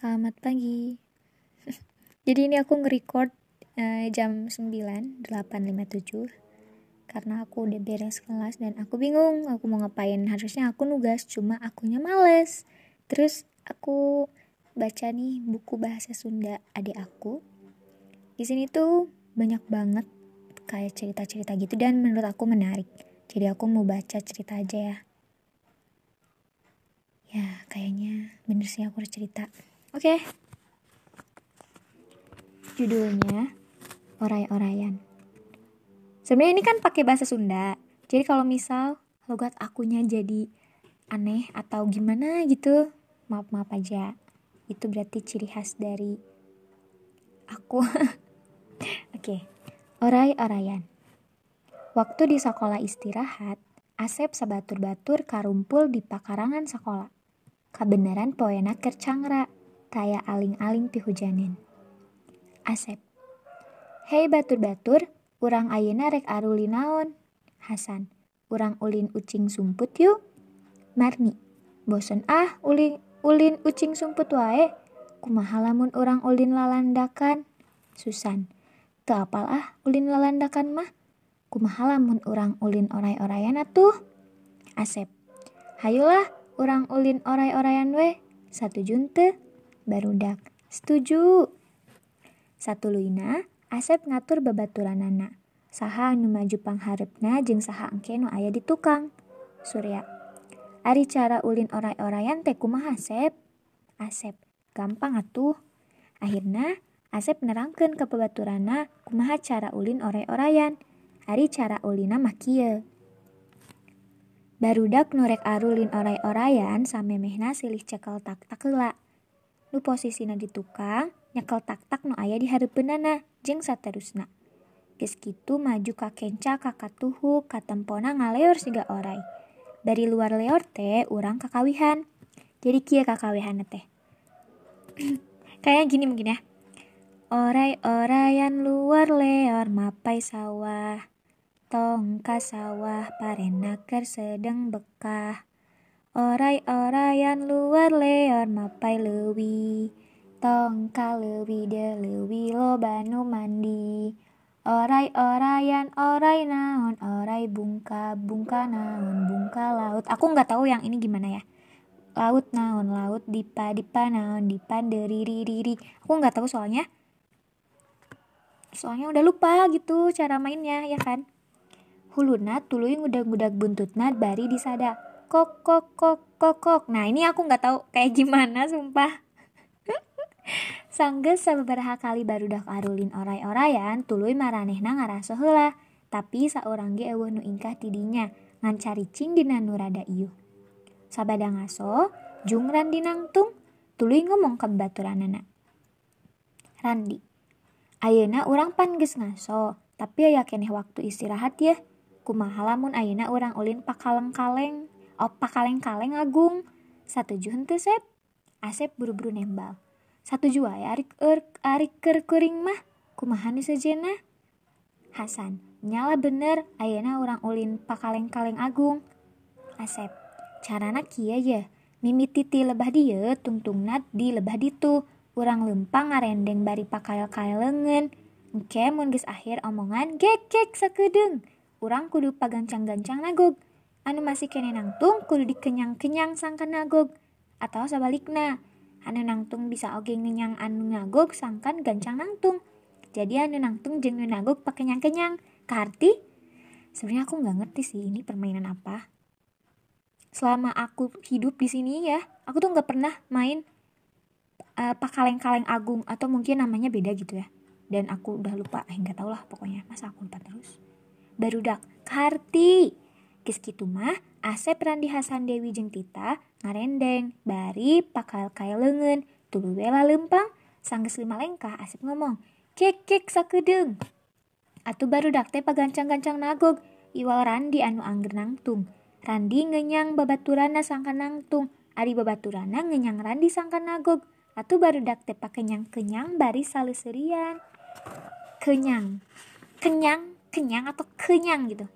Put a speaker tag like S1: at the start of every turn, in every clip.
S1: Selamat pagi. Jadi ini aku nge-record uh, jam 9, 8.57 karena aku udah beres kelas dan aku bingung aku mau ngapain. Harusnya aku nugas, cuma akunya males. Terus aku baca nih buku bahasa Sunda adik aku. Di sini tuh banyak banget kayak cerita-cerita gitu dan menurut aku menarik. Jadi aku mau baca cerita aja ya. Ya, kayaknya bener sih aku harus cerita. Oke. Okay. Judulnya Oray-orayan. Sebenarnya ini kan pakai bahasa Sunda. Jadi kalau misal logat akunya jadi aneh atau gimana gitu, maaf-maaf aja. Itu berarti ciri khas dari aku. Oke. okay. Oray-orayan. Waktu di sekolah istirahat, Asep sebatur-batur karumpul di pakarangan sekolah. Kebenaran poena kercangra kaya aling-aling pihujanin. Asep. Hei batur-batur, urang ayena rek aruli naon. Hasan. Urang ulin ucing sumput yuk. Marni. Bosen ah ulin, ulin ucing sumput wae. Kumaha lamun urang ulin lalandakan. Susan. Tuh apal ah ulin lalandakan mah. Kumaha lamun urang ulin oray-orayan atuh. Asep. Hayulah urang ulin oray-orayan we. Satu junte barudak. Setuju. Satuluina, Asep ngatur babaturanana. Saha anu maju pangharepna jeung saha engke nu aya di tukang. Surya. Ari cara ulin oray-orayan teh kumaha Asep? Asep. Gampang atuh. Akhirna, Asep nerangkeun ke babaturana kumaha cara ulin oray-orayan. Ari cara ulina mah kieu. Barudak nurek arulin oray-orayan samemehna silih cekel tak takela. Nu posisina di tukang nyekel tak-tak nu aya di hareupeunana jeung saterusna. Geus kitu maju ka kenca ka katuhu ka tempona ngaleor siga oray dari luar leor teh urang kakawihan. Jadi kia kakawihan teh. Kayak gini mungkin ya. Oray-orayan luar leor mapai sawah. Tongka sawah parenaker sedang bekah Oray-orayan luar leor mapai lewi. Tongka lewi de lewi lo banu mandi. Oray-orayan oray naon oray bungka bungka naon bungka laut. Aku nggak tahu yang ini gimana ya. Laut naon laut dipa dipa naon dipa deri riri. Aku nggak tahu soalnya. Soalnya udah lupa gitu cara mainnya ya kan? Huluna tuluy ngudag-ngudag buntutna bari disada kok kok kok kok kok. Nah ini aku nggak tahu kayak gimana sumpah. Sangges sabaraha kali baru dak arulin oray-orayan tuluy maranehna ngaraso heula tapi seorang ge eueuh nu ingkah tidinya ngan caricing dina nu rada ieu. Sabada ngaso jung Randi nangtung tuluy ngomong ke baturanana Randi Ayeuna urang pan geus ngaso tapi aya keneh waktu istirahat ya. Kumaha lamun ayeuna urang ulin pakaleng-kaleng opa kaleng-kaleng agung. Satu henteu sep. Asep buru-buru nembal. Satu jua ya arik er, arik ker kuring mah. Kumaha nih sejena? Hasan nyala bener ayana orang ulin pakaleng-kaleng agung. Asep carana kia ya mimiti ti lebah dia tungtungnat di lebah ditu. Urang lempang ngarendeng bari pakail-kail lengan. Oke, mun akhir omongan gek gek sakedeng. Urang kudu pagancang-gancang nagog anu masih kene nangtung kudu dikenyang-kenyang sangka nagog atau sebaliknya anu nangtung bisa oge ngenyang anu nagog sangkan gancang nangtung. Jadi anu nangtung jeng nagog pakai kenyang-kenyang karti sebenarnya aku nggak ngerti sih ini permainan apa. Selama aku hidup di sini ya aku tuh nggak pernah main uh, pakaleng-kaleng agung atau mungkin namanya beda gitu ya. Dan aku udah lupa eh nggak tau lah pokoknya. Masa aku lupa terus? Baru dak karti Kis kitu mah, Asep Randi Hasan Dewi jeng Tita ngarendeng, bari pakal kaya lengan, tulu wela lempang, sangges lima lengkah Asep ngomong, kek kek sakedeng. Atu baru dakte pagancang-gancang nagog, iwal Randi anu angger nangtung. Randi ngenyang babaturana sangka nangtung, ari babaturana ngenyang Randi sangka nagog. Atu baru dakte kenyang-kenyang bari saleserian. Kenyang. Kenyang, kenyang atau kenyang gitu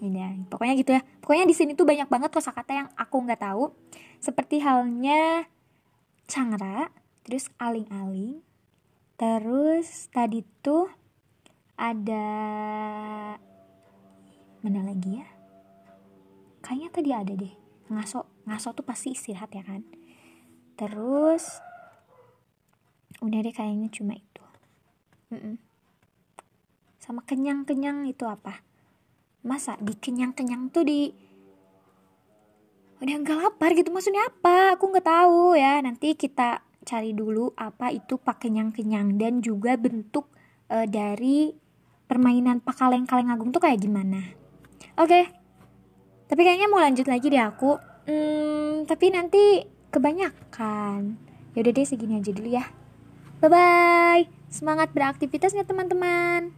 S1: ya pokoknya gitu ya. Pokoknya di sini tuh banyak banget kosakata yang aku nggak tahu. Seperti halnya cangra terus aling-aling terus tadi tuh ada mana lagi ya? Kayaknya tadi ada deh. Ngaso ngaso tuh pasti istirahat ya kan? Terus udah deh kayaknya cuma itu. Mm-mm. sama kenyang kenyang itu apa masa di kenyang kenyang tuh di udah nggak lapar gitu maksudnya apa? Aku nggak tahu ya. Nanti kita cari dulu apa itu pak kenyang kenyang dan juga bentuk uh, dari permainan pak kaleng kaleng agung tuh kayak gimana. Oke. Okay. tapi kayaknya mau lanjut lagi deh aku. Hmm, tapi nanti kebanyakan. Yaudah deh segini aja dulu ya. Bye bye semangat beraktivitasnya teman-teman